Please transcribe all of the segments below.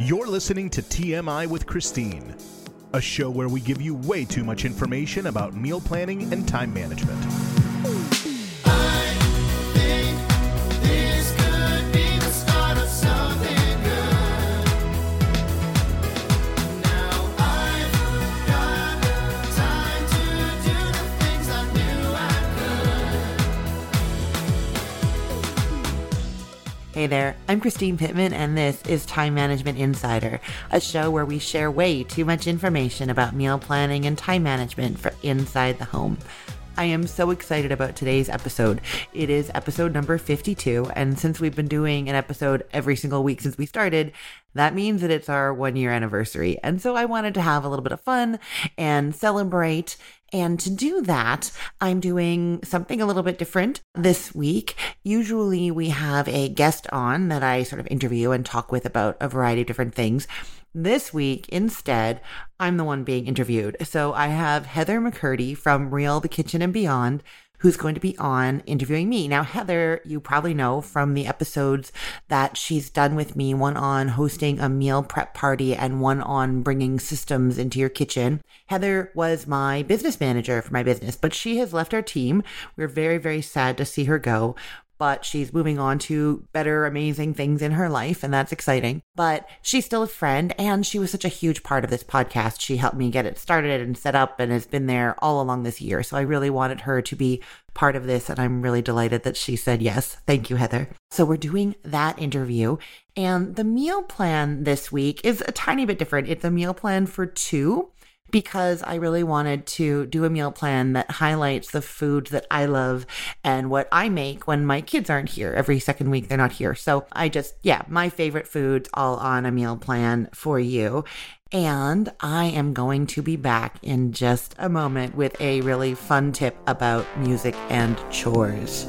You're listening to TMI with Christine, a show where we give you way too much information about meal planning and time management. Hey there, I'm Christine Pittman, and this is Time Management Insider, a show where we share way too much information about meal planning and time management for inside the home. I am so excited about today's episode. It is episode number 52, and since we've been doing an episode every single week since we started, that means that it's our one year anniversary. And so I wanted to have a little bit of fun and celebrate and to do that, I'm doing something a little bit different this week. Usually we have a guest on that I sort of interview and talk with about a variety of different things. This week, instead, I'm the one being interviewed. So I have Heather McCurdy from Real the Kitchen and Beyond who's going to be on interviewing me. Now, Heather, you probably know from the episodes that she's done with me one on hosting a meal prep party and one on bringing systems into your kitchen. Heather was my business manager for my business, but she has left our team. We're very, very sad to see her go but she's moving on to better, amazing things in her life, and that's exciting. But she's still a friend, and she was such a huge part of this podcast. She helped me get it started and set up and has been there all along this year. So I really wanted her to be part of this, and I'm really delighted that she said yes. Thank you, Heather. So we're doing that interview, and the meal plan this week is a tiny bit different. It's a meal plan for two because I really wanted to do a meal plan that highlights the food that I love and what I make when my kids aren't here. Every second week, they're not here. So I just, yeah, my favorite foods all on a meal plan for you. And I am going to be back in just a moment with a really fun tip about music and chores.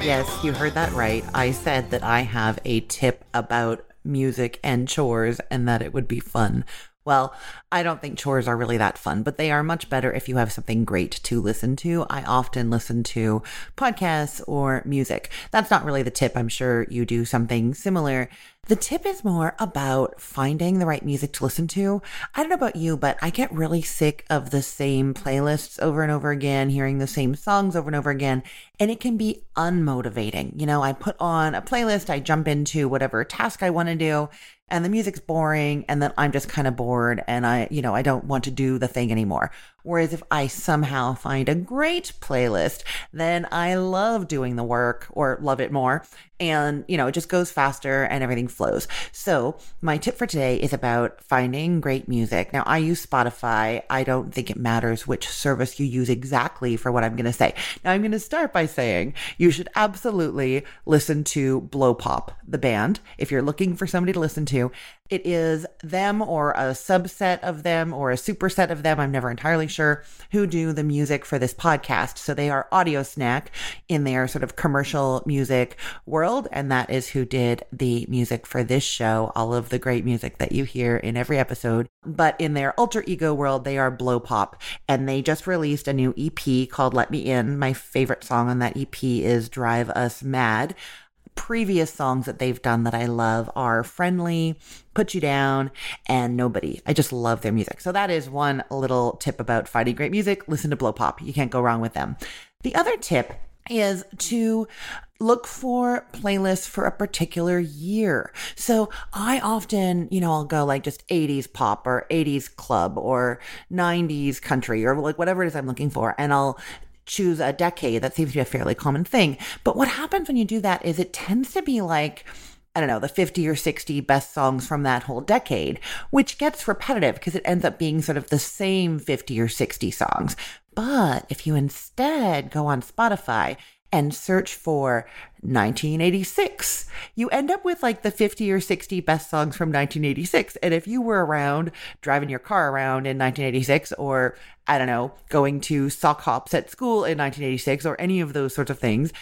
Yes, you heard that right. I said that I have a tip about music and chores and that it would be fun. Well, I don't think chores are really that fun, but they are much better if you have something great to listen to. I often listen to podcasts or music. That's not really the tip. I'm sure you do something similar. The tip is more about finding the right music to listen to. I don't know about you, but I get really sick of the same playlists over and over again, hearing the same songs over and over again, and it can be unmotivating. You know, I put on a playlist, I jump into whatever task I want to do, and the music's boring and then I'm just kind of bored and I, you know, I don't want to do the thing anymore. Whereas if I somehow find a great playlist, then I love doing the work or love it more. And, you know, it just goes faster and everything flows. So my tip for today is about finding great music. Now I use Spotify. I don't think it matters which service you use exactly for what I'm going to say. Now I'm going to start by saying you should absolutely listen to Blow Pop, the band, if you're looking for somebody to listen to. It is them or a subset of them or a superset of them. I'm never entirely sure who do the music for this podcast. So they are Audio Snack in their sort of commercial music world. And that is who did the music for this show, all of the great music that you hear in every episode. But in their alter ego world, they are Blow Pop. And they just released a new EP called Let Me In. My favorite song on that EP is Drive Us Mad previous songs that they've done that I love are Friendly, Put You Down, and Nobody. I just love their music. So that is one little tip about finding great music. Listen to Blow Pop. You can't go wrong with them. The other tip is to look for playlists for a particular year. So I often, you know, I'll go like just 80s pop or 80s club or 90s country or like whatever it is I'm looking for. And I'll choose a decade. That seems to be a fairly common thing. But what happens when you do that is it tends to be like, I don't know, the 50 or 60 best songs from that whole decade, which gets repetitive because it ends up being sort of the same 50 or 60 songs. But if you instead go on Spotify and search for 1986. You end up with like the 50 or 60 best songs from 1986. And if you were around driving your car around in 1986 or I don't know, going to sock hops at school in 1986 or any of those sorts of things,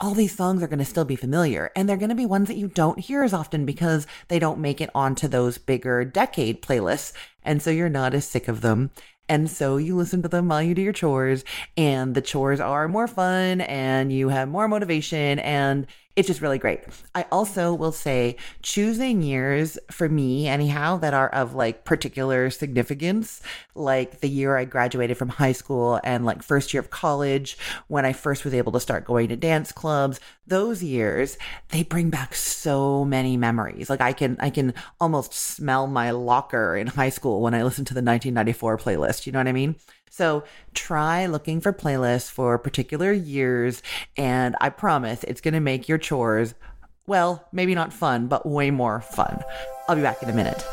all these songs are going to still be familiar and they're going to be ones that you don't hear as often because they don't make it onto those bigger decade playlists. And so you're not as sick of them. And so you listen to them while you do your chores and the chores are more fun and you have more motivation and it's just really great. I also will say choosing years for me, anyhow, that are of like particular significance, like the year I graduated from high school and like first year of college, when I first was able to start going to dance clubs, those years, they bring back so many memories. Like I can, I can almost smell my locker in high school when I listen to the 1994 playlist. You know what I mean? So try looking for playlists for particular years, and I promise it's going to make your chores, well, maybe not fun, but way more fun. I'll be back in a minute.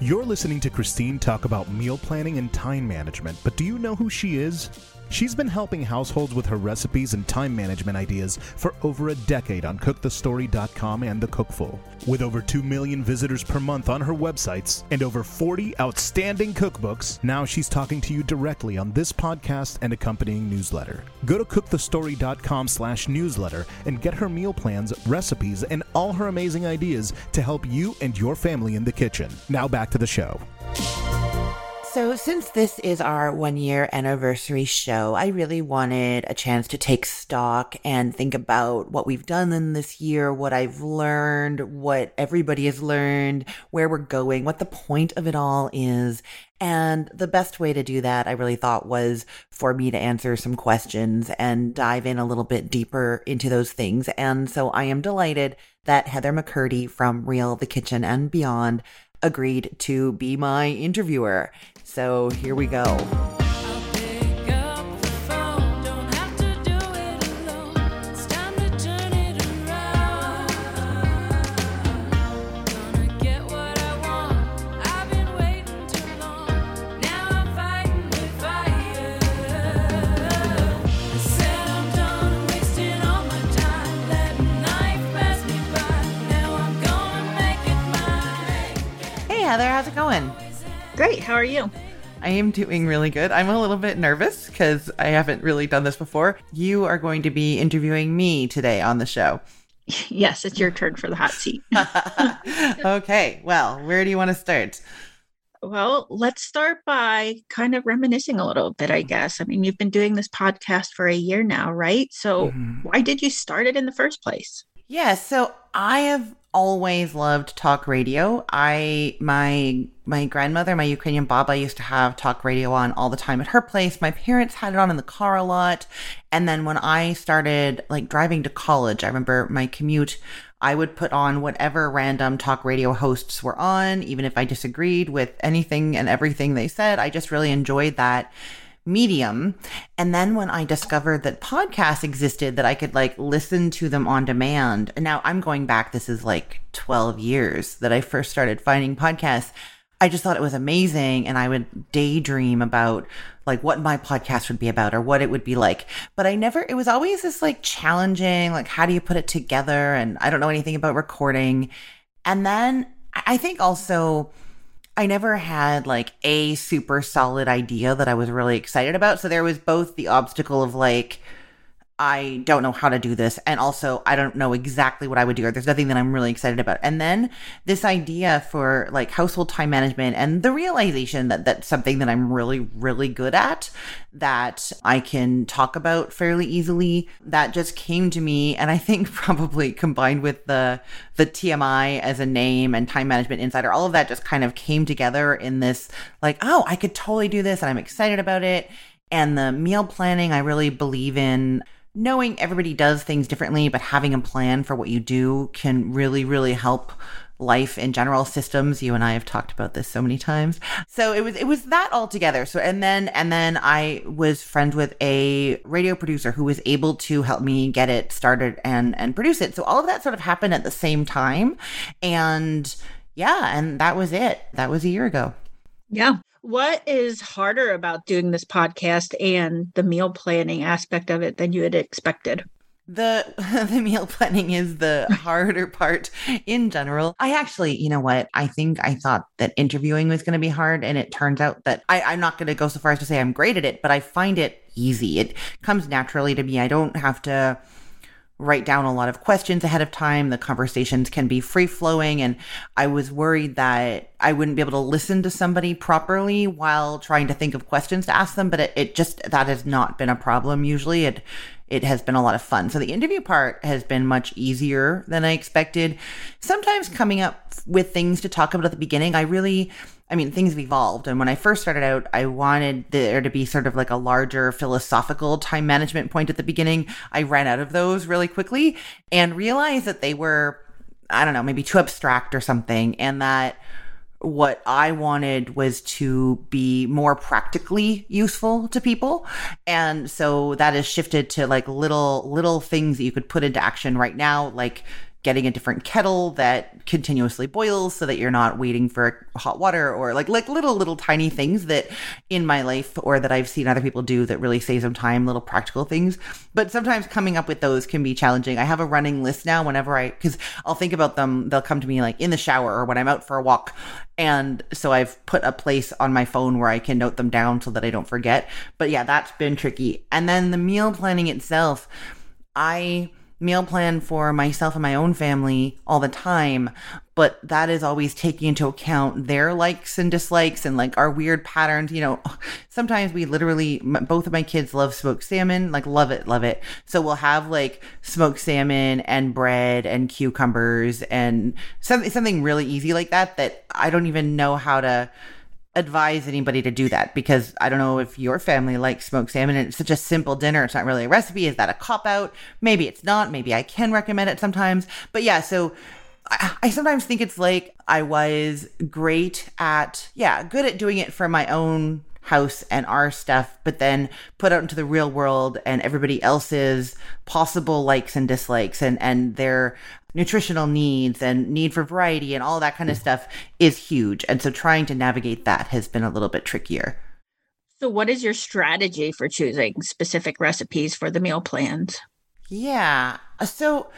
You're listening to Christine talk about meal planning and time management, but do you know who she is? She's been helping households with her recipes and time management ideas for over a decade on cookthestory.com and The Cookful. With over 2 million visitors per month on her websites and over 40 outstanding cookbooks, now she's talking to you directly on this podcast and accompanying newsletter. Go to cookthestory.com slash newsletter and get her meal plans, recipes, and all her amazing ideas to help you and your family in the kitchen. Now back to the show. So, since this is our one year anniversary show, I really wanted a chance to take stock and think about what we've done in this year, what I've learned, what everybody has learned, where we're going, what the point of it all is. And the best way to do that, I really thought, was for me to answer some questions and dive in a little bit deeper into those things. And so I am delighted that Heather McCurdy from Real the Kitchen and Beyond agreed to be my interviewer. So here we go. Heather, how's it going? Great. How are you? I am doing really good. I'm a little bit nervous because I haven't really done this before. You are going to be interviewing me today on the show. Yes, it's your turn for the hot seat. okay. Well, where do you want to start? well, let's start by kind of reminiscing a little bit, I guess. I mean, you've been doing this podcast for a year now, right? So, Mhm. why did you start it in the first place? Yeah, so I have always loved talk radio. I my my grandmother, my Ukrainian baba used to have talk radio on all the time at her place. My parents had it on in the car a lot. And then when I started like driving to college, I remember my commute I would put on whatever random talk radio hosts were on, even if I disagreed with anything and everything they said. I just really enjoyed that medium. And then when I discovered that podcasts existed, that I could like listen to them on demand. And now I'm going back, this is like 12 years that I first started finding podcasts. I just thought it was amazing. And I would daydream about like what my podcast would be about or what it would be like. But I never, it was always this like challenging, like, how do you put it together? And I don't know anything about recording. And then I think also, I never had like a super solid idea that I was really excited about. So there was both the obstacle of like, I don't know how to do this. And also, I don't know exactly what I would do, or there's nothing that I'm really excited about. And then this idea for like household time management and the realization that that's something that I'm really, really good at that I can talk about fairly easily. That just came to me. And I think probably combined with the, the TMI as a name and time management insider, all of that just kind of came together in this like, oh, I could totally do this and I'm excited about it. And the meal planning, I really believe in knowing everybody does things differently, but having a plan for what you do can really, really help life in general. Systems you and i have talked about this so many times. So it was it was that all together. So and then and then i was friends with a radio producer who was able to help me get it started and and produce it. So all of that sort of happened at the same time. And yeah and that was it. That was a year ago. Yeah. What is harder about doing this podcast and the meal planning aspect of it than you had expected? The the meal planning is the harder part in general. I actually, you know what? I think I thought that interviewing was going to be hard, and it turns out that I, I'm not going to go so far as to say I'm great at it, but I find it easy. It comes naturally to me. I don't have to write down a lot of questions ahead of time. The conversations can be free flowing. And I was worried that I wouldn't be able to listen to somebody properly while trying to think of questions to ask them. But it, it just, that has not been a problem usually. It, it has been a lot of fun. So the interview part has been much easier than I expected. Sometimes coming up with things to talk about at the beginning, I really, I mean, things have evolved. And when I first started out, I wanted there to be sort of like a larger philosophical time management point at the beginning. I ran out of those really quickly and realized that they were, I don't know, maybe too abstract or something. And that what I wanted was to be more practically useful to people. And so that has shifted to like little, little things that you could put into action right now, like getting a different kettle that continuously boils so that you're not waiting for hot water or like like little little tiny things that in my life or that I've seen other people do that really save some time little practical things. But sometimes coming up with those can be challenging. I have a running list now whenever I cuz I'll think about them. They'll come to me like in the shower or when I'm out for a walk. And so I've put a place on my phone where I can note them down so that I don't forget. But yeah that's been tricky. And then the meal planning itself I meal plan for myself and my own family all the time, but that is always taking into account their likes and dislikes and like our weird patterns. You know, sometimes we literally, both of my kids love smoked salmon, like love it, love it. So we'll have like smoked salmon and bread and cucumbers and something, something really easy like that, that I don't even know how to advise anybody to do that because I don't know if your family likes smoked salmon and it's such a simple dinner. It's not really a recipe. Is that a cop out? Maybe it's not. Maybe I can recommend it sometimes. But yeah, so I, I sometimes think it's like I was great at, yeah, good at doing it for my own house and our stuff, but then put out into the real world and everybody else's possible likes and dislikes and, and their nutritional needs and need for variety and all that kind of stuff is huge. And so trying to navigate that has been a little bit trickier. So, what is your strategy for choosing specific recipes for the meal plans? Yeah. So,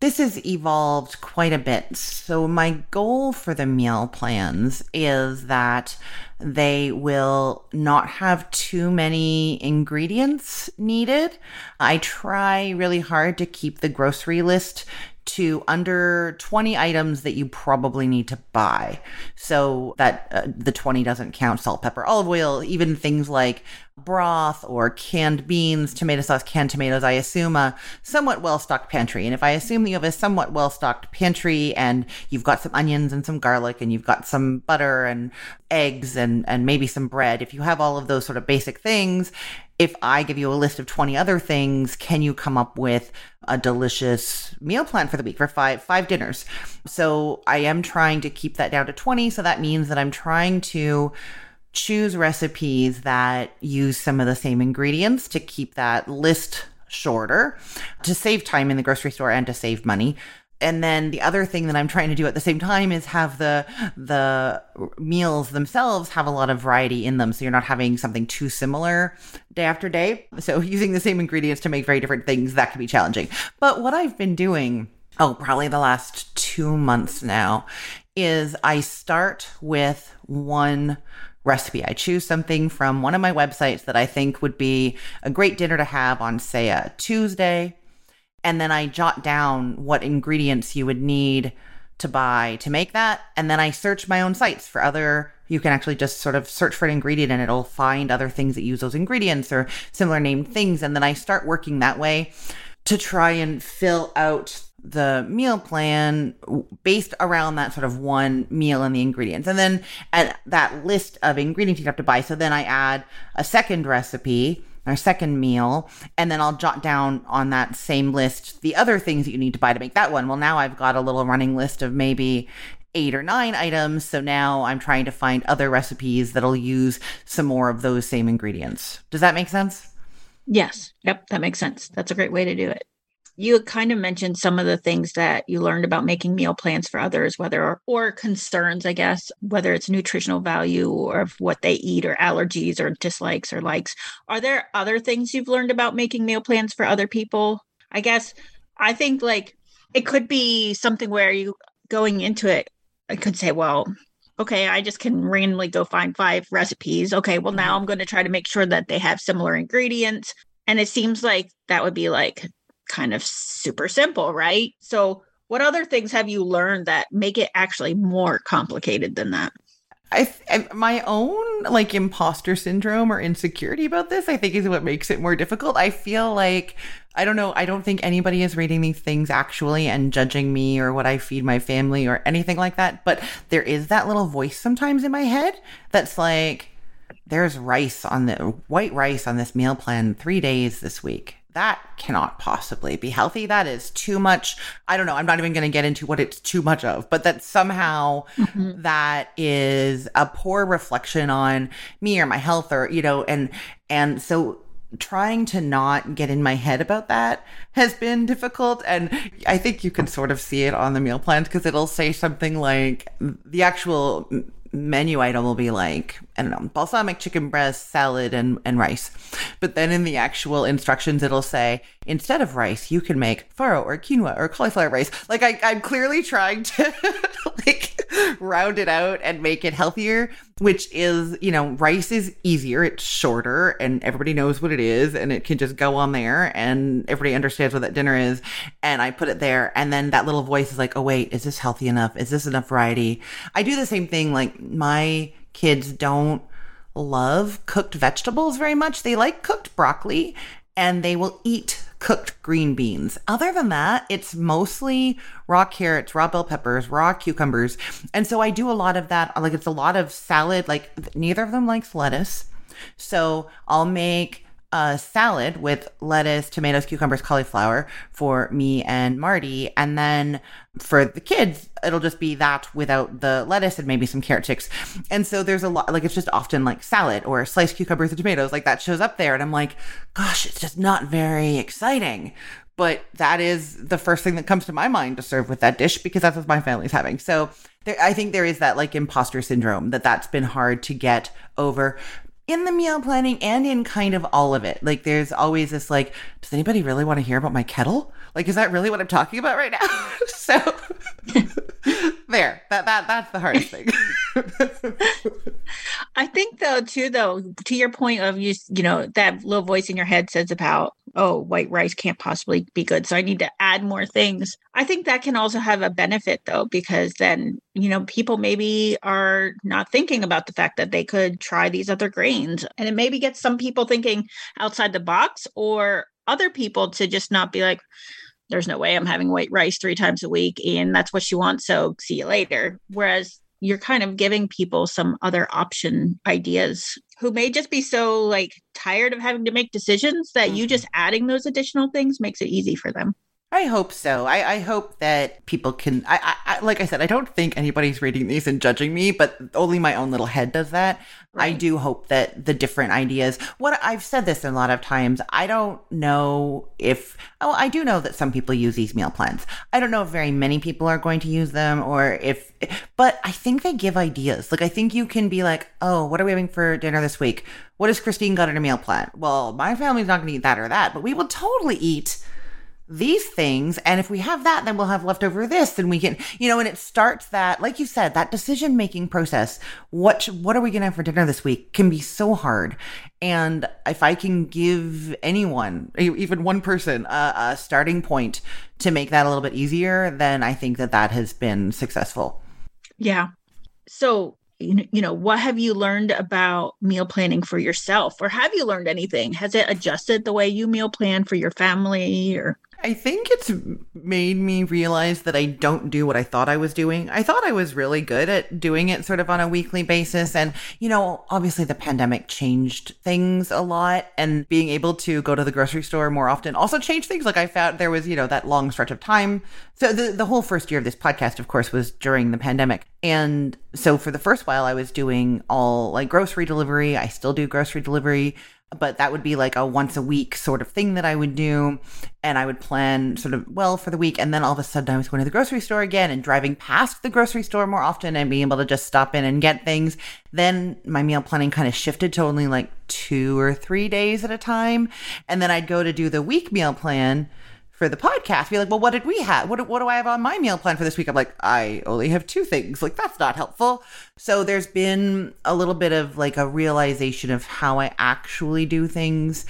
this has evolved quite a bit. So, my goal for the meal plans is that they will not have too many ingredients needed. I try really hard to keep the grocery list to under 20 items that you probably need to buy. So that uh, the 20 doesn't count salt, pepper, olive oil, even things like broth or canned beans, tomato sauce, canned tomatoes. I assume a somewhat well stocked pantry. And if I assume that you have a somewhat well stocked pantry and you've got some onions and some garlic and you've got some butter and eggs and, and maybe some bread, if you have all of those sort of basic things, if I give you a list of 20 other things, can you come up with a delicious meal plan for the week for five five dinners? So I am trying to keep that down to 20. So that means that I'm trying to choose recipes that use some of the same ingredients to keep that list shorter to save time in the grocery store and to save money and then the other thing that I'm trying to do at the same time is have the the meals themselves have a lot of variety in them so you're not having something too similar day after day. So using the same ingredients to make very different things that can be challenging. But what I've been doing oh probably the last 2 months now is I start with one recipe. I choose something from one of my websites that I think would be a great dinner to have on say a Tuesday and then I jot down what ingredients you would need to buy to make that. And then I search my own sites for other, you can actually just sort of search for an ingredient and it'll find other things that use those ingredients or similar named things. And then I start working that way to try and fill out the meal plan based around that sort of one meal and the ingredients. And then at that list of ingredients you have to buy. So then I add a second recipe our second meal, and then I'll jot down on that same list the other things that you need to buy to make that one. Well, now I've got a little running list of maybe eight or nine items. So now I'm trying to find other recipes that'll use some more of those same ingredients. Does that make sense? Yes. Yep. That makes sense. That's a great way to do it. You kind of mentioned some of the things that you learned about making meal plans for others, whether or, or concerns, I guess, whether it's nutritional value or of what they eat or allergies or dislikes or likes. Are there other things you've learned about making meal plans for other people? I guess I think like it could be something where you going into it, I could say, well, okay, I just can randomly go find five recipes. Okay, well, now. I'm going to try to make sure that they have similar ingredients. And it seems like that would be like kind of super simple, right? So, what other things have you learned that make it actually more complicated than that? I, I, my own like imposter syndrome or insecurity about this i think is what makes it more difficult i feel like i don't know i don't think anybody is reading these things actually and judging me or what i feed my family or anything like that but there is that little voice sometimes in my head that's like there's rice on the white rice on this meal plan 3 days this week that cannot possibly be healthy. That is too much. I don't know. I'm not even going to get into what it's too much of, but that somehow mm-hmm. that is a poor reflection on me or my health or, you know, and, and so trying to not get in my head about that has been difficult. And I think you can sort of see it on the meal plans because it'll say something like the actual menu item will be like, I don't know, balsamic chicken breast, salad, and, and rice. But then in the actual instructions, it'll say, instead of rice, you can make farro or quinoa or cauliflower rice. Like I, I'm clearly trying to like round it out and make it healthier, which is, you know, rice is easier. It's shorter and everybody knows what it is and it can just go on there and everybody understands what that dinner is. And I put it there. And then that little voice is like, oh, wait, is this healthy enough? Is this enough variety? I do the same thing. Like my kids don't love cooked vegetables very much. They like cooked broccoli and they will eat cooked green beans. Other than that, it's mostly raw carrots, raw bell peppers, raw cucumbers. And so I do a lot of that. Like it's a lot of salad. Like neither of them likes lettuce. So I'll make a salad with lettuce, tomatoes, cucumbers, cauliflower for me and Marty. And then for the kids, it'll just be that without the lettuce and maybe some carrot sticks. And so there's a lot, like it's just often like salad or sliced cucumbers and tomatoes, like that shows up there. And I'm like, gosh, it's just not very exciting. But that is the first thing that comes to my mind to serve with that dish because that's what my family's having. So there, I think there is that like imposter syndrome that that's been hard to get over in the meal planning and in kind of all of it. Like there's always this like, does anybody really want to hear about my kettle? Like, is that really what I'm talking about right now? so there, that that that's the hardest thing. I think though, too, though, to your point of you, you know, that little voice in your head says about, oh, white rice can't possibly be good. So I need to add more things. I think that can also have a benefit though, because then, you know, people maybe are not thinking about the fact that they could try these other grains. And it maybe gets some people thinking outside the box or other people to just not be like, there's no way I'm having white rice three times a week and that's what you want. So see you later. Whereas you're kind of giving people some other option ideas who may just be so like tired of having to make decisions that you mm-hmm. just adding those additional things makes it easy for them. I hope so. I, I hope that people can. I, I, like I said, I don't think anybody's reading these and judging me, but only my own little head does that. Right. I do hope that the different ideas. What I've said this a lot of times. I don't know if. Oh, I do know that some people use these meal plans. I don't know if very many people are going to use them, or if. But I think they give ideas. Like I think you can be like, oh, what are we having for dinner this week? What has Christine got in a meal plan? Well, my family's not going to eat that or that, but we will totally eat these things. And if we have that, then we'll have leftover this and we can, you know, and it starts that, like you said, that decision making process. What, what are we going to have for dinner this week can be so hard. And if I can give anyone, even one person, a, a starting point to make that a little bit easier, then I think that that has been successful. Yeah. So you know what have you learned about meal planning for yourself or have you learned anything has it adjusted the way you meal plan for your family or I think it's made me realize that I don't do what I thought I was doing. I thought I was really good at doing it sort of on a weekly basis. And, you know, obviously the pandemic changed things a lot and being able to go to the grocery store more often also changed things. Like I found there was, you know, that long stretch of time. So the, the whole first year of this podcast, of course, was during the pandemic. And so for the first while, I was doing all like grocery delivery. I still do grocery delivery but that would be like a once a week sort of thing that I would do. And I would plan sort of well for the week. And then all of a sudden I was going to the grocery store again and driving past the grocery store more often and being able to just stop in and get things. Then my meal planning kind of shifted to only like two or three days at a time. And then I'd go to do the week meal plan for the podcast. Be like, well, what did we have? What, what do I have on my meal plan for this week? I'm like, I only have two things. Like, that's not helpful. So there's been a little bit of like a realization of how I actually do things.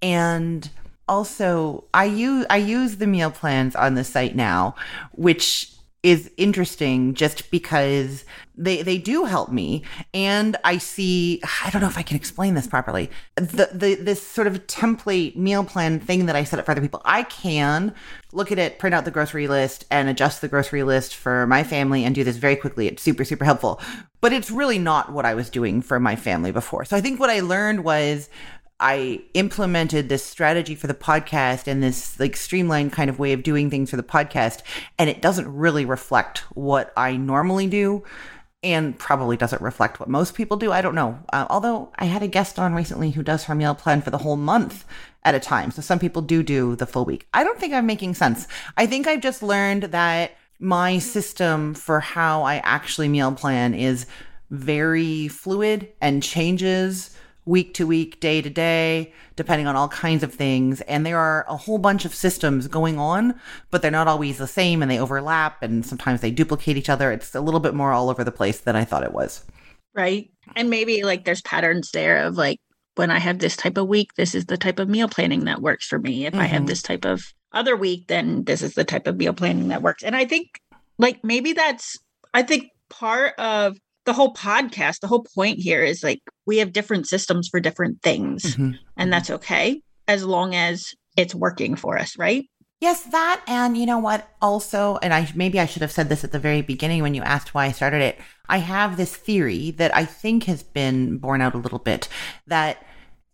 And also I use I use the meal plans on the site now, which is interesting just because they they do help me. And i see i don't know if i can explain this properly. The, the this sort of template meal plan thing that i set up for other people i can look at it print out the grocery list and adjust the grocery list for my family and do this very quickly. It's super super helpful. But it's really not what i was doing for my family before. So i think what i learned was I implemented this strategy for the podcast and this like streamlined kind of way of doing things for the podcast, and it doesn't really reflect what I normally do and probably doesn't reflect what most people do. I don't know. Uh, although I had a guest on recently who does her meal plan for the whole month at a time. So some people do do the full week. I don't think I'm making sense. I think I've just learned that my system for how I actually meal plan is very fluid and changes week to week, day to day, depending on all kinds of things. And there are a whole bunch of systems going on, but they're not always the same and they overlap and sometimes they duplicate each other. It's a little bit more all over the place than I thought it was. Right. And maybe like there's patterns there of like when I have this type of week, this is the type of meal planning that works for me. If mm-hmm. I have mm-hmm. this type of other week, then this is the type of meal planning that works. And I think like maybe that's, I think part of the whole podcast, the whole point here is like we have different systems for different things, mm-hmm. and that's okay as long as it's working for us, right? Yes, that and you know what also and I maybe I should have said this at the very beginning when you asked why I started it. I have this theory that I think has been borne out a little bit that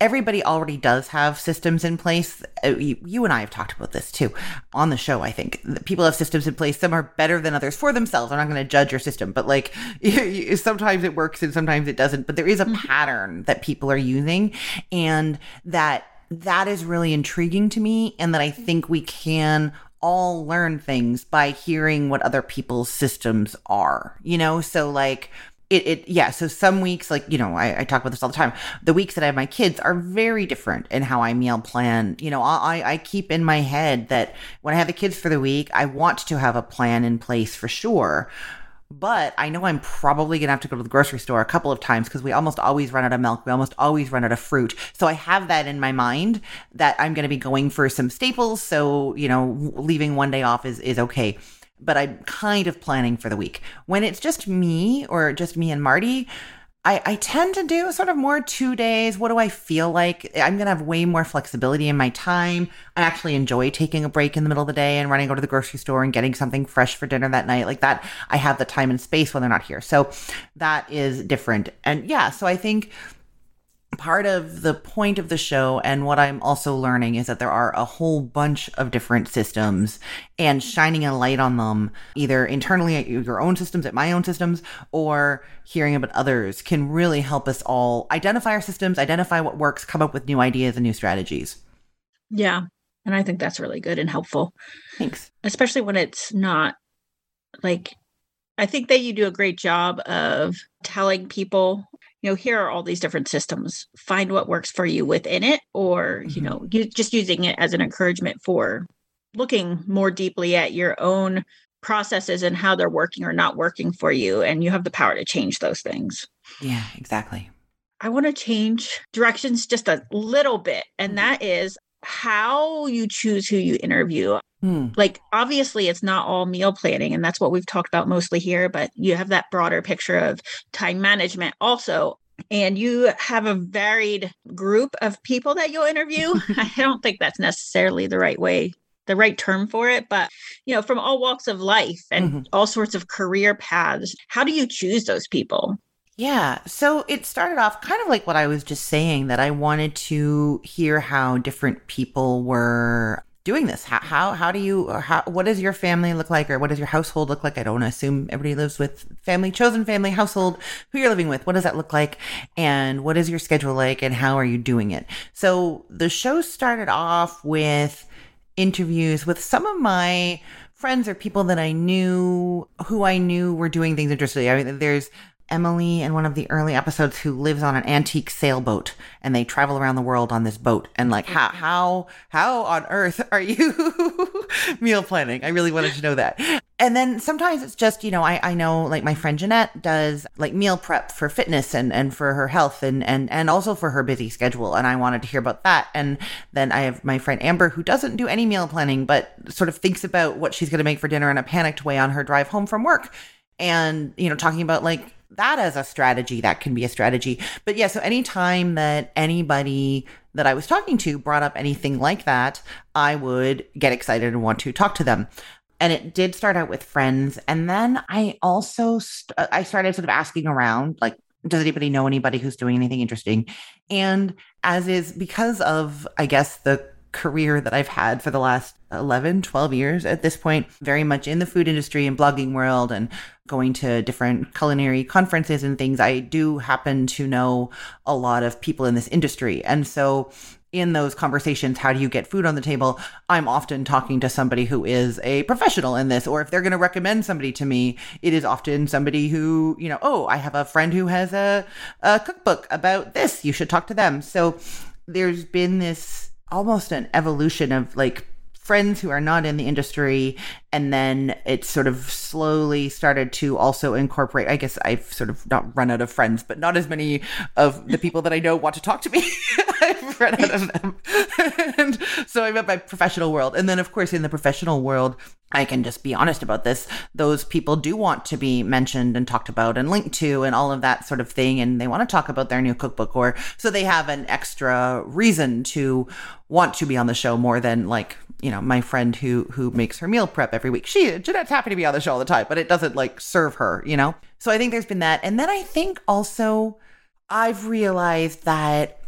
everybody already does have systems in place. Uh, you, you, and I have talked about this too on the show. I think people have systems in place. Some are better than others for themselves. I'm not going to judge your system, but like you, you, sometimes it works and sometimes it doesn't. But there is a mm-hmm. pattern that people are using, and that that is really intriguing to me, and that I think we can all learn things by hearing what other people's systems are. You know, so like it, it yeah so some weeks like you know I, I, talk about this all the time. The weeks that i have my kids are very different in how i meal plan. You know I, I keep in my head that when i have the kids for the week i want to have a plan in place for sure. But i know i'm probably gonna have to go to the grocery store a couple of times because we almost always run out of milk. We almost always run out of fruit. So i have that in my mind that i'm gonna be going for some staples. So you know leaving one day off is is okay but I'm kind of planning for the week. When it's just me or just me and Marty, I, I tend to do sort of more two days. What do I feel like? I'm going to have way more flexibility in my time. I actually enjoy taking a break in the middle of the day and running over to the grocery store and getting something fresh for dinner that night. Like that, I have the time and space when they're not here. So that is different. And yeah, so I think part of the point of the show and what I'm also learning is that there are a whole bunch of different systems and shining a light on them, either internally at your own systems, at my own systems, or hearing about others can really help us all identify our systems, identify what works, come up with new ideas and new strategies. Yeah. And I think that's really good and helpful. Thanks. Especially when it's not like, I think that you do a great job of telling people you know here are all these different systems find what works for you within it or mm-hmm. you know you just using it as an encouragement for looking more deeply at your own processes and how they're working or not working for you and you have the power to change those things yeah exactly i want to change directions just a little bit and mm-hmm. that is how you choose who you interview Hmm. Like, obviously, it's not all meal planning, and that's what we've talked about mostly here, but you have that broader picture of time management also. And you have a varied group of people that you'll interview. I don't think that's necessarily the right way, the right term for it, but you know, from all walks of life and mm-hmm. all sorts of career paths. How do you choose those people? Yeah. So it started off kind of like what I was just saying that I wanted to hear how different people were doing this? How how, how do you how what does your family look like or what does your household look like? I don't assume everybody lives with family, chosen family, household, who you're living with. What does that look like? And what is your schedule like and how are you doing it? So the show started off with interviews with some of my friends or people that I knew who I knew were doing things interestingly. I mean, there's Emily in one of the early episodes who lives on an antique sailboat and they travel around the world on this boat. And like, how, mm-hmm. how, how on earth are you meal planning? I really wanted to know that. And then sometimes it's just, you know, I, I know like my friend Jeanette does like meal prep for fitness and, and for her health and, and, and also for her busy schedule. And I wanted to hear about that. And then I have my friend Amber who doesn't do any meal planning, but sort of thinks about what she's going to make for dinner in a panicked way on her drive home from work. And, you know, talking about like that as a strategy, that can be a strategy. But yeah, so anytime that anybody that I was talking to brought up anything like that, I would get excited and want to talk to them. And it did start out with friends. And then I also, st- uh, I started sort of asking around, like, does anybody know anybody who's doing anything interesting? And as is because of, I guess, the career that I've had for the last 11, 12 years at this point, very much in the food industry and blogging world and going to different culinary conferences and things. I do happen to know a lot of people in this industry. And so in those conversations, how do you get food on the table? I'm often talking to somebody who is a professional in this, or if they're going to recommend somebody to me, it is often somebody who, you know, oh, I have a friend who has a, a cookbook about this. You should talk to them. So there's been this almost an evolution of like friends who are not in the industry and then it sort of slowly started to also incorporate i guess i've sort of not run out of friends but not as many of the people that i know want to talk to me. I've run out of them. And so i'm at my professional world. And then of course in the professional world i can just be honest about this. Those people do want to be mentioned and talked about and linked to and all of that sort of thing and they want to talk about their new cookbook or so they have an extra reason to want to be on the show more than like you know my friend who who makes her meal prep every week. She Jeanette's happy to be on the show all the time, but it doesn't like serve her, you know. So I think there's been that, and then I think also I've realized that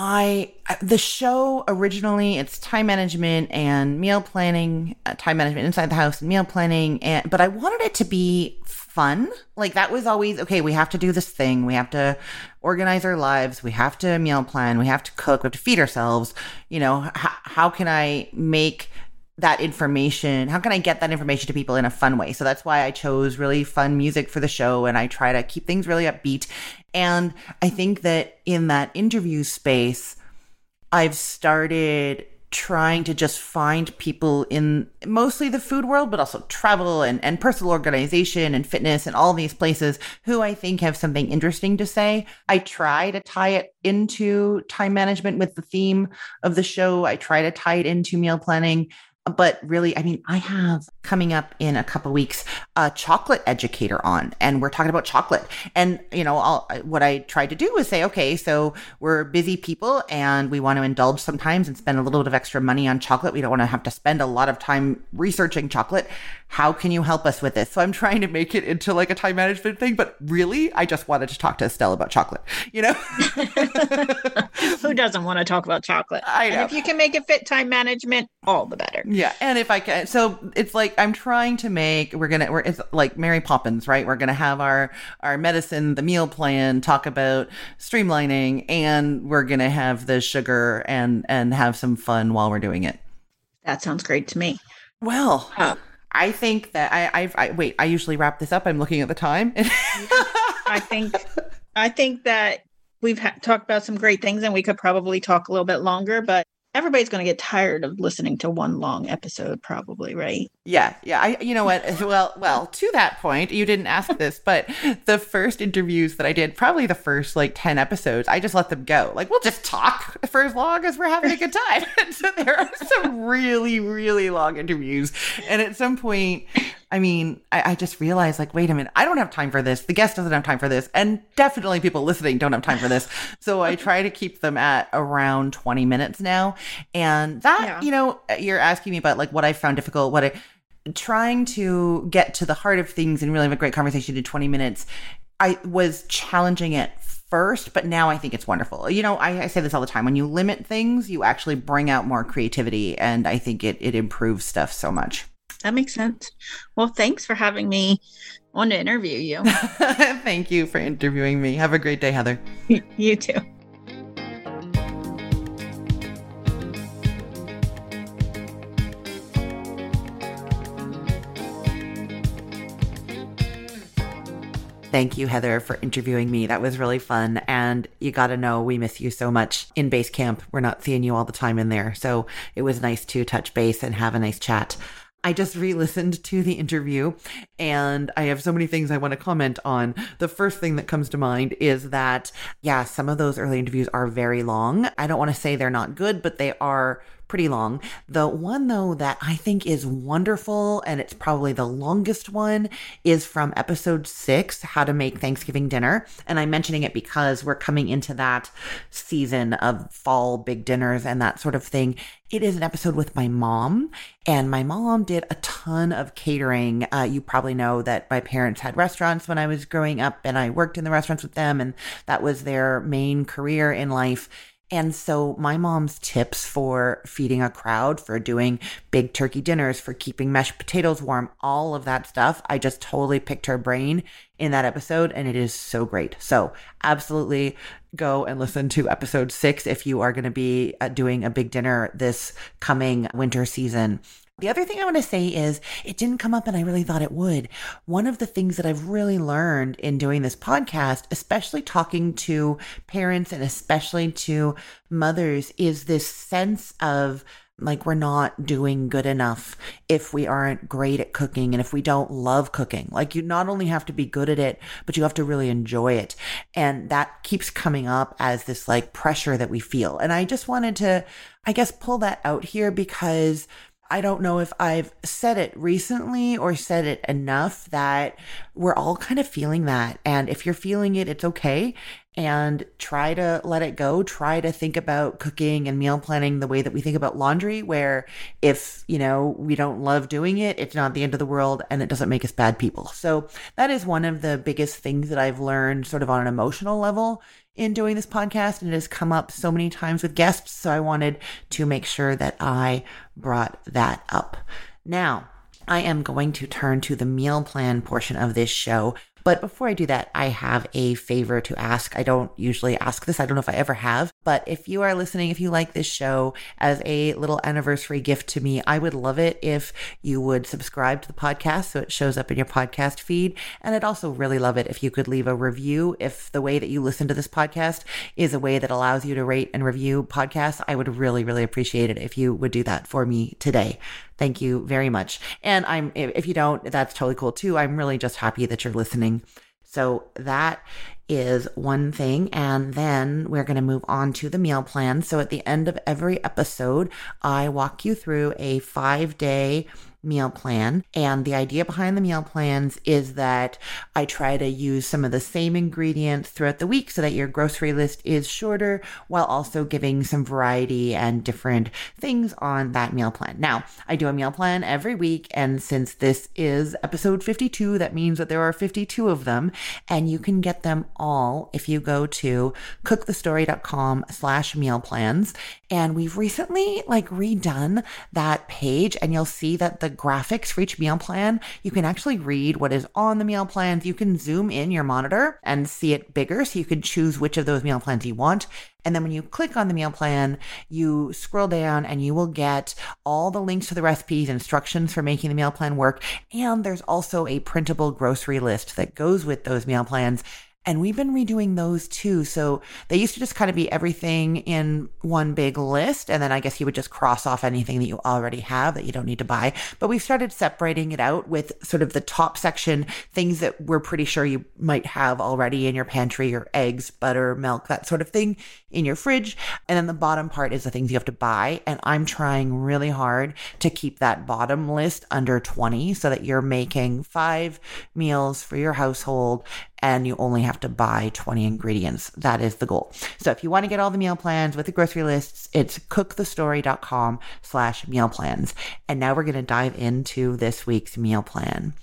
I the show originally it's time management and meal planning, uh, time management inside the house and meal planning, and but I wanted it to be fun. Like that was always okay. We have to do this thing. We have to organize our lives. We have to meal plan. We have to cook. We have to feed ourselves. You know, h- how can I make that information? How can I get that information to people in a fun way? So that's why I chose really fun music for the show and I try to keep things really upbeat. And I think that in that interview space, I've started trying to just find people in mostly the food world, but also travel and, and personal organization and fitness and all these places who I think have something interesting to say. I try to tie it into time management with the theme of the show. I try to tie it into meal planning but really, I mean, I have coming up in a couple weeks a chocolate educator on, and we're talking about chocolate. And you know, I'll, what I tried to do was say, okay, so we're busy people, and we want to indulge sometimes and spend a little bit of extra money on chocolate. We don't want to have to spend a lot of time researching chocolate. How can you help us with this? So I'm trying to make it into like a time management thing, but really, I just wanted to talk to Estelle about chocolate. You know, who doesn't want to talk about chocolate? I know. And if you can make it fit time management, all the better. Yeah, and if I can, so it's like I'm trying to make. We're gonna. We're it's like Mary Poppins, right? We're gonna have our our medicine, the meal plan, talk about streamlining, and we're gonna have the sugar and and have some fun while we're doing it. That sounds great to me. Well, uh, I think that I, I've, I wait. I usually wrap this up. I'm looking at the time. I think I think that we've ha- talked about some great things, and we could probably talk a little bit longer, but everybody's going to get tired of listening to one long episode probably right? Yeah yeah i you know what? Well well to that point you didn't ask this but the first interviews that i did probably the first like 10 episodes i just let them go. Like we'll just talk for as long as we're having a good time. So there are some really really long interviews. And at some point I mean, I, I, just realized, like, wait a minute, I don't have time for this. The guest doesn't have time for this. And definitely people listening don't have time for this. So I try to keep them at around 20 minutes now. And that, yeah. you know, you're asking me about like what I found difficult, what I, trying to get to the heart of things and really have a great conversation in 20 minutes. I was challenging it first, but now I think it's wonderful. You know, I, I, say this all the time. When you limit things, you actually bring out more creativity, and I think it it improves stuff so much. That makes sense. Well, thanks for having me on to interview you. Thank you for interviewing me. Have a great day, Heather. you too. Thank you, Heather, for interviewing me. That was really fun. And you got to know we miss you so much in base camp. We're not seeing you all the time in there. So it was nice to touch base and have a nice chat. I just re listened to the interview and I have so many things I want to comment on. The first thing that comes to mind is that, yeah, some of those early interviews are very long. I don't want to say they're not good, but they are pretty long. The one though that I think is wonderful and it's probably the longest one is from episode six, how to make Thanksgiving dinner. And I'm mentioning it because we're coming into that season of fall big dinners and that sort of thing. It is an episode with my mom, and my mom did a ton of catering. Uh, you probably know that my parents had restaurants when I was growing up, and I worked in the restaurants with them, and that was their main career in life. And so my mom's tips for feeding a crowd, for doing big turkey dinners, for keeping mashed potatoes warm, all of that stuff, I just totally picked her brain in that episode and it is so great. So absolutely go and listen to episode six if you are going to be uh, doing a big dinner this coming winter season. The other thing I want to say is it didn't come up and I really thought it would. One of the things that I've really learned in doing this podcast, especially talking to parents and especially to mothers, is this sense of like we're not doing good enough if we aren't great at cooking and if we don't love cooking. Like you not only have to be good at it, but you have to really enjoy it. And that keeps coming up as this like pressure that we feel. And I just wanted to, I guess, pull that out here because I don't know if I've said it recently or said it enough that we're all kind of feeling that. And if you're feeling it, it's okay. And try to let it go. Try to think about cooking and meal planning the way that we think about laundry, where if, you know, we don't love doing it, it's not the end of the world and it doesn't make us bad people. So that is one of the biggest things that I've learned sort of on an emotional level in doing this podcast and it has come up so many times with guests. So I wanted to make sure that I brought that up. Now, I am going to turn to the meal plan portion of this show. But before I do that, I have a favor to ask. I don't usually ask this. I don't know if I ever have, but if you are listening, if you like this show as a little anniversary gift to me, I would love it if you would subscribe to the podcast so it shows up in your podcast feed. And I'd also really love it if you could leave a review. If the way that you listen to this podcast is a way that allows you to rate and review podcasts, I would really, really appreciate it if you would do that for me today. Thank you very much. And I'm, if you don't, that's totally cool too. I'm really just happy that you're listening. So that is one thing. And then we're going to move on to the meal plan. So at the end of every episode, I walk you through a five day meal plan. And the idea behind the meal plans is that I try to use some of the same ingredients throughout the week so that your grocery list is shorter while also giving some variety and different things on that meal plan. Now, I do a meal plan every week. And since this is episode 52, that means that there are 52 of them and you can get them all if you go to cookthestory.com slash meal plans. And we've recently like redone that page and you'll see that the graphics for each meal plan, you can actually read what is on the meal plans. You can zoom in your monitor and see it bigger so you can choose which of those meal plans you want. And then when you click on the meal plan, you scroll down and you will get all the links to the recipes, instructions for making the meal plan work. And there's also a printable grocery list that goes with those meal plans. And we've been redoing those too. So they used to just kind of be everything in one big list. And then I guess you would just cross off anything that you already have that you don't need to buy. But we've started separating it out with sort of the top section, things that we're pretty sure you might have already in your pantry, your eggs, butter, milk, that sort of thing in your fridge. And then the bottom part is the things you have to buy. And I'm trying really hard to keep that bottom list under 20 so that you're making five meals for your household and you only have to buy 20 ingredients. That is the goal. So if you want to get all the meal plans with the grocery lists, it's cookthestory.com slash meal plans. And now we're going to dive into this week's meal plan.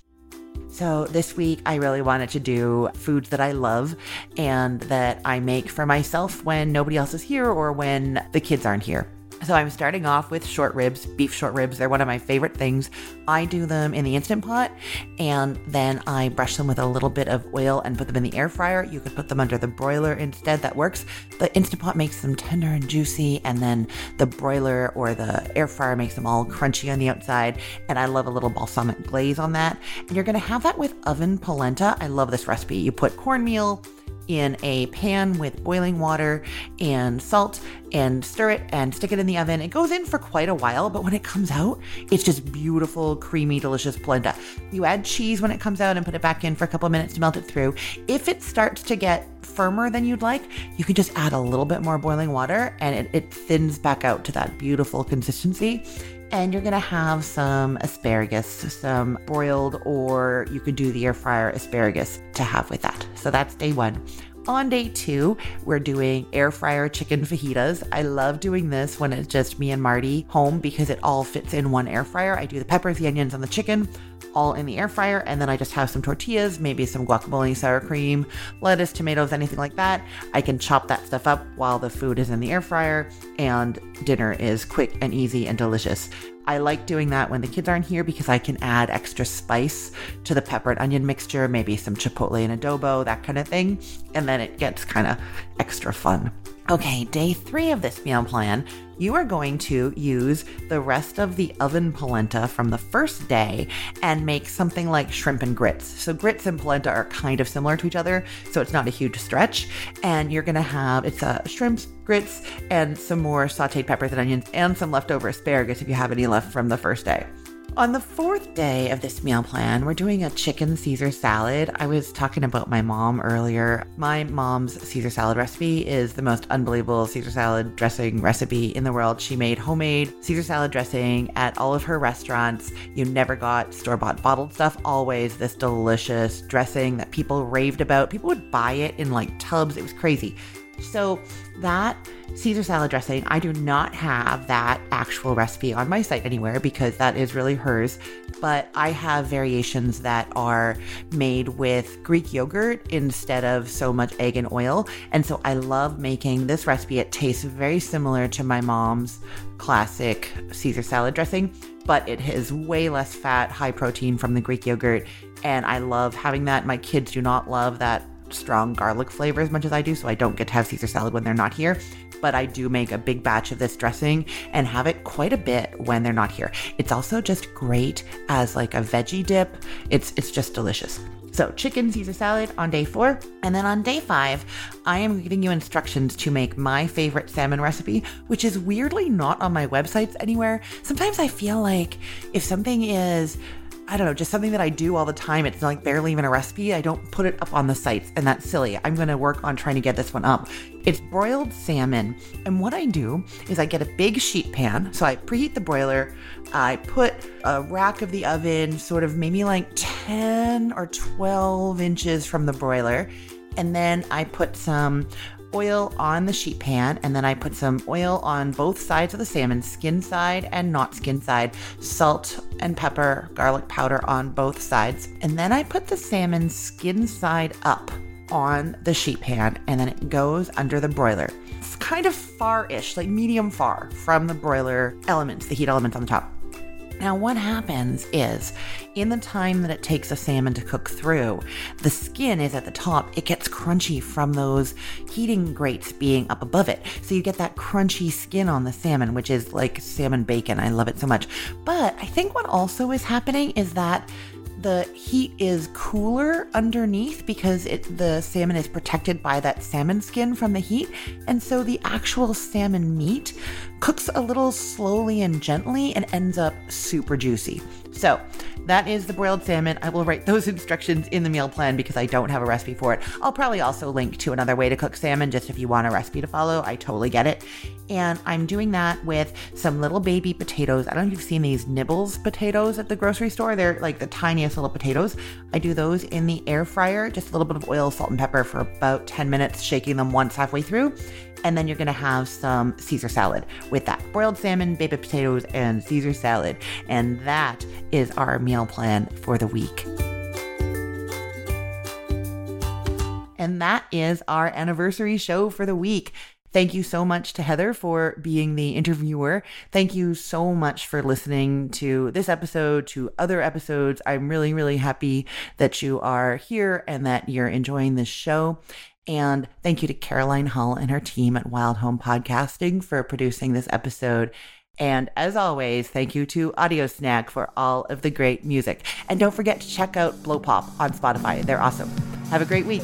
So this week, I really wanted to do foods that I love and that I make for myself when nobody else is here or when the kids aren't here. So I'm starting off with short ribs, beef short ribs. They're one of my favorite things. I do them in the Instant Pot and then I brush them with a little bit of oil and put them in the air fryer. You could put them under the broiler instead. That works. The Instant Pot makes them tender and juicy and then the broiler or the air fryer makes them all crunchy on the outside. And I love a little balsamic glaze on that. And you're going to have that with oven polenta. I love this recipe. You put cornmeal, in a pan with boiling water and salt and stir it and stick it in the oven. It goes in for quite a while, but when it comes out, it's just beautiful, creamy, delicious polenta. You add cheese when it comes out and put it back in for a couple minutes to melt it through. If it starts to get firmer than you'd like, you can just add a little bit more boiling water and it, it thins back out to that beautiful consistency and you're gonna have some asparagus, some broiled, or you could do the air fryer asparagus to have with that. So that's day one. On day two, we're doing air fryer chicken fajitas. I love doing this when it's just me and Marty home because it all fits in one air fryer. I do the peppers, the onions, and the chicken all in the air fryer, and then I just have some tortillas, maybe some guacamole, sour cream, lettuce, tomatoes, anything like that. I can chop that stuff up while the food is in the air fryer, and dinner is quick and easy and delicious. I like doing that when the kids aren't here because I can add extra spice to the pepper and onion mixture, maybe some chipotle and adobo, that kind of thing. And then it gets kind of extra fun. Okay, day three of this meal plan, you are going to use the rest of the oven polenta from the first day and make something like shrimp and grits. So, grits and polenta are kind of similar to each other, so it's not a huge stretch. And you're gonna have it's a shrimp, grits, and some more sauteed peppers and onions, and some leftover asparagus if you have any left from the first day. On the fourth day of this meal plan, we're doing a chicken Caesar salad. I was talking about my mom earlier. My mom's Caesar salad recipe is the most unbelievable Caesar salad dressing recipe in the world. She made homemade Caesar salad dressing at all of her restaurants. You never got store bought bottled stuff, always this delicious dressing that people raved about. People would buy it in like tubs. It was crazy. So, that Caesar salad dressing, I do not have that actual recipe on my site anywhere because that is really hers. But I have variations that are made with Greek yogurt instead of so much egg and oil. And so I love making this recipe. It tastes very similar to my mom's classic Caesar salad dressing, but it has way less fat, high protein from the Greek yogurt. And I love having that. My kids do not love that strong garlic flavor as much as I do, so I don't get to have Caesar salad when they're not here. But I do make a big batch of this dressing and have it quite a bit when they're not here. It's also just great as like a veggie dip. It's it's just delicious. So, chicken Caesar salad on day four. And then on day five, I am giving you instructions to make my favorite salmon recipe, which is weirdly not on my websites anywhere. Sometimes I feel like if something is I don't know, just something that I do all the time. It's like barely even a recipe. I don't put it up on the sites, and that's silly. I'm going to work on trying to get this one up. It's broiled salmon. And what I do is I get a big sheet pan. So I preheat the broiler. I put a rack of the oven, sort of maybe like 10 or 12 inches from the broiler. And then I put some oil on the sheet pan and then I put some oil on both sides of the salmon, skin side and not skin side, salt and pepper, garlic powder on both sides. And then I put the salmon skin side up on the sheet pan and then it goes under the broiler. It's kind of far ish, like medium far from the broiler elements, the heat elements on the top. Now, what happens is, in the time that it takes a salmon to cook through, the skin is at the top. It gets crunchy from those heating grates being up above it. So you get that crunchy skin on the salmon, which is like salmon bacon. I love it so much. But I think what also is happening is that the heat is cooler underneath because it, the salmon is protected by that salmon skin from the heat. And so the actual salmon meat cooks a little slowly and gently and ends up super juicy. So that is the broiled salmon. I will write those instructions in the meal plan because I don't have a recipe for it. I'll probably also link to another way to cook salmon just if you want a recipe to follow. I totally get it. And I'm doing that with some little baby potatoes. I don't know if you've seen these nibbles potatoes at the grocery store. They're like the tiniest little potatoes. I do those in the air fryer, just a little bit of oil, salt, and pepper for about 10 minutes, shaking them once halfway through. And then you're gonna have some Caesar salad with that broiled salmon, baby potatoes, and Caesar salad. And that is our meal plan for the week. And that is our anniversary show for the week. Thank you so much to Heather for being the interviewer. Thank you so much for listening to this episode, to other episodes. I'm really, really happy that you are here and that you're enjoying this show. And thank you to Caroline Hull and her team at Wild Home Podcasting for producing this episode and as always, thank you to Audio Snack for all of the great music. And don't forget to check out Blow Pop on Spotify. They're awesome. Have a great week.